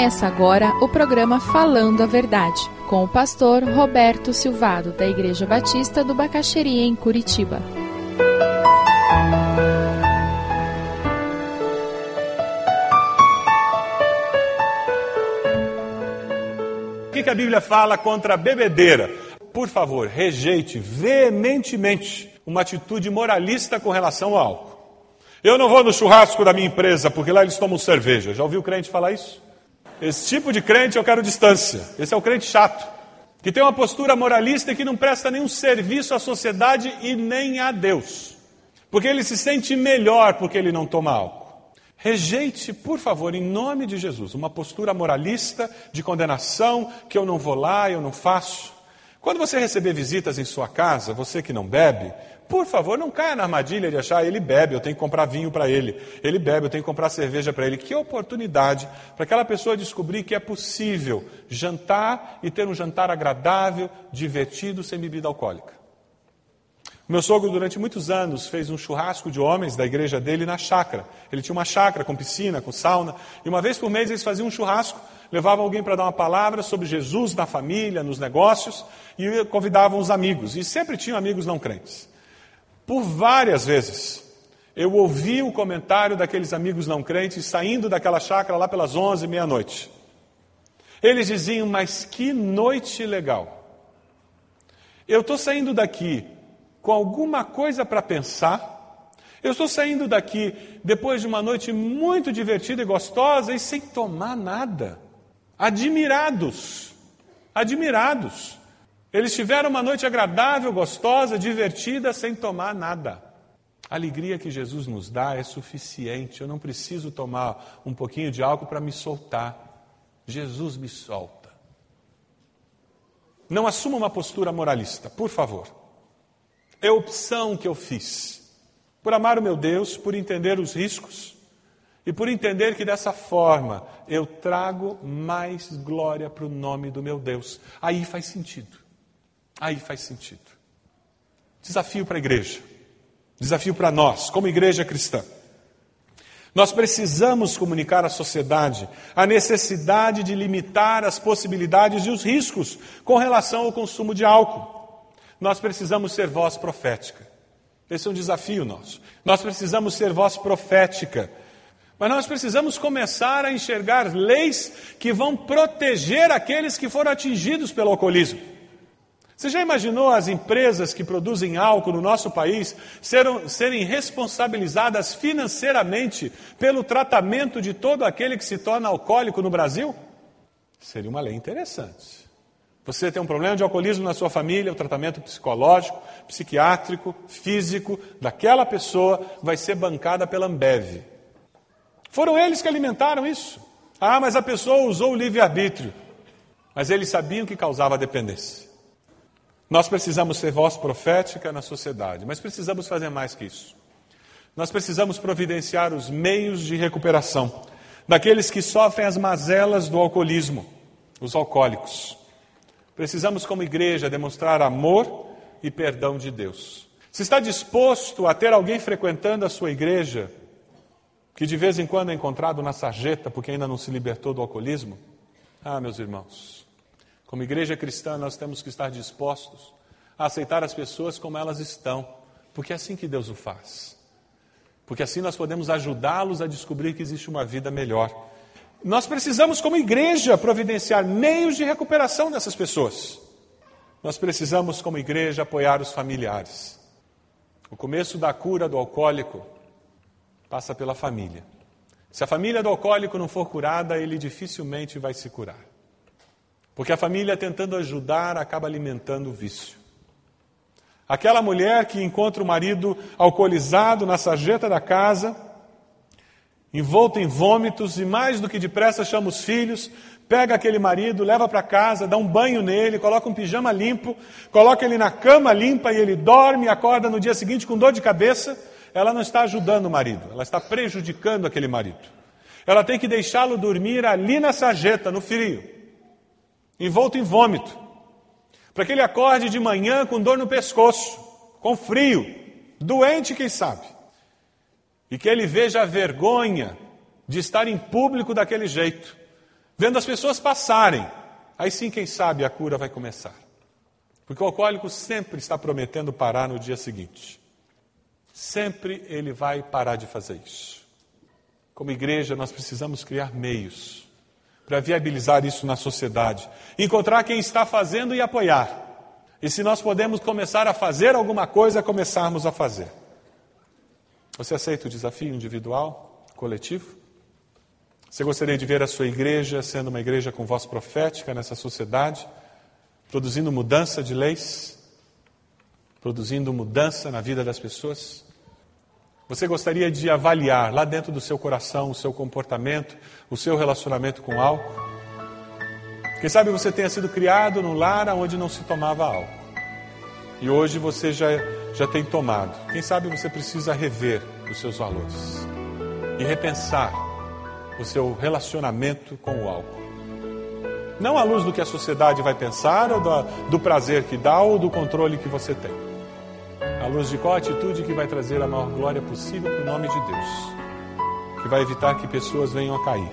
Começa agora o programa Falando a Verdade, com o pastor Roberto Silvado, da Igreja Batista do Bacaxeria, em Curitiba. O que, a Bíblia fala contra a bebedeira? Por favor, rejeite veementemente uma atitude moralista com relação ao álcool. Eu não vou no churrasco da minha empresa, porque lá eles tomam cerveja. Já ouviu o crente falar isso? Esse tipo de crente eu quero distância. Esse é o crente chato, que tem uma postura moralista e que não presta nenhum serviço à sociedade e nem a Deus. Porque ele se sente melhor porque ele não toma álcool. Rejeite, por favor, em nome de Jesus, uma postura moralista de condenação, que eu não vou lá, eu não faço. Quando você receber visitas em sua casa, você que não bebe, por favor, não caia na armadilha de achar ele bebe, eu tenho que comprar vinho para ele. Ele bebe, eu tenho que comprar cerveja para ele. Que oportunidade para aquela pessoa descobrir que é possível jantar e ter um jantar agradável, divertido, sem bebida alcoólica. Meu sogro, durante muitos anos, fez um churrasco de homens da igreja dele na chácara. Ele tinha uma chácara com piscina, com sauna, e uma vez por mês eles faziam um churrasco, levavam alguém para dar uma palavra sobre Jesus na família, nos negócios, e convidavam os amigos. E sempre tinham amigos não crentes. Por várias vezes, eu ouvi o comentário daqueles amigos não crentes saindo daquela chácara lá pelas onze, meia-noite. Eles diziam, mas que noite legal. Eu estou saindo daqui com alguma coisa para pensar. Eu estou saindo daqui depois de uma noite muito divertida e gostosa e sem tomar nada. Admirados, admirados. Eles tiveram uma noite agradável, gostosa, divertida, sem tomar nada. A alegria que Jesus nos dá é suficiente. Eu não preciso tomar um pouquinho de álcool para me soltar. Jesus me solta. Não assuma uma postura moralista, por favor. É opção que eu fiz. Por amar o meu Deus, por entender os riscos e por entender que dessa forma eu trago mais glória para o nome do meu Deus. Aí faz sentido. Aí faz sentido. Desafio para a igreja. Desafio para nós, como igreja cristã. Nós precisamos comunicar à sociedade a necessidade de limitar as possibilidades e os riscos com relação ao consumo de álcool. Nós precisamos ser voz profética. Esse é um desafio nosso. Nós precisamos ser voz profética. Mas nós precisamos começar a enxergar leis que vão proteger aqueles que foram atingidos pelo alcoolismo. Você já imaginou as empresas que produzem álcool no nosso país serem, serem responsabilizadas financeiramente pelo tratamento de todo aquele que se torna alcoólico no Brasil? Seria uma lei interessante. Você tem um problema de alcoolismo na sua família, o tratamento psicológico, psiquiátrico, físico daquela pessoa vai ser bancada pela Ambev. Foram eles que alimentaram isso. Ah, mas a pessoa usou o livre-arbítrio. Mas eles sabiam que causava dependência. Nós precisamos ser voz profética na sociedade, mas precisamos fazer mais que isso. Nós precisamos providenciar os meios de recuperação daqueles que sofrem as mazelas do alcoolismo, os alcoólicos. Precisamos, como igreja, demonstrar amor e perdão de Deus. Se está disposto a ter alguém frequentando a sua igreja que de vez em quando é encontrado na sarjeta porque ainda não se libertou do alcoolismo? Ah, meus irmãos, como igreja cristã, nós temos que estar dispostos a aceitar as pessoas como elas estão, porque é assim que Deus o faz. Porque assim nós podemos ajudá-los a descobrir que existe uma vida melhor. Nós precisamos, como igreja, providenciar meios de recuperação dessas pessoas. Nós precisamos, como igreja, apoiar os familiares. O começo da cura do alcoólico passa pela família. Se a família do alcoólico não for curada, ele dificilmente vai se curar. Porque a família, tentando ajudar, acaba alimentando o vício. Aquela mulher que encontra o marido alcoolizado na sarjeta da casa, envolto em vômitos e mais do que depressa chama os filhos, pega aquele marido, leva para casa, dá um banho nele, coloca um pijama limpo, coloca ele na cama limpa e ele dorme acorda no dia seguinte com dor de cabeça, ela não está ajudando o marido, ela está prejudicando aquele marido. Ela tem que deixá-lo dormir ali na sarjeta, no frio envolto em vômito, para que ele acorde de manhã com dor no pescoço, com frio, doente, quem sabe, e que ele veja a vergonha de estar em público daquele jeito, vendo as pessoas passarem. Aí sim, quem sabe, a cura vai começar. Porque o alcoólico sempre está prometendo parar no dia seguinte. Sempre ele vai parar de fazer isso. Como igreja, nós precisamos criar meios para viabilizar isso na sociedade. Encontrar quem está fazendo e apoiar. E se nós podemos começar a fazer alguma coisa, começarmos a fazer. Você aceita o desafio individual, coletivo? Você gostaria de ver a sua igreja sendo uma igreja com voz profética nessa sociedade, produzindo mudança de leis, produzindo mudança na vida das pessoas? Você gostaria de avaliar lá dentro do seu coração o seu comportamento, o seu relacionamento com álcool? Quem sabe você tenha sido criado num lar onde não se tomava álcool. E hoje você já, já tem tomado. Quem sabe você precisa rever os seus valores e repensar o seu relacionamento com o álcool. Não à luz do que a sociedade vai pensar, ou do, do prazer que dá, ou do controle que você tem à luz de qual atitude que vai trazer a maior glória possível para o nome de Deus, que vai evitar que pessoas venham a cair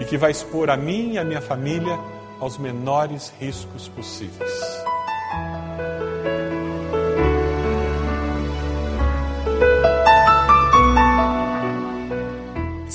e que vai expor a mim e a minha família aos menores riscos possíveis.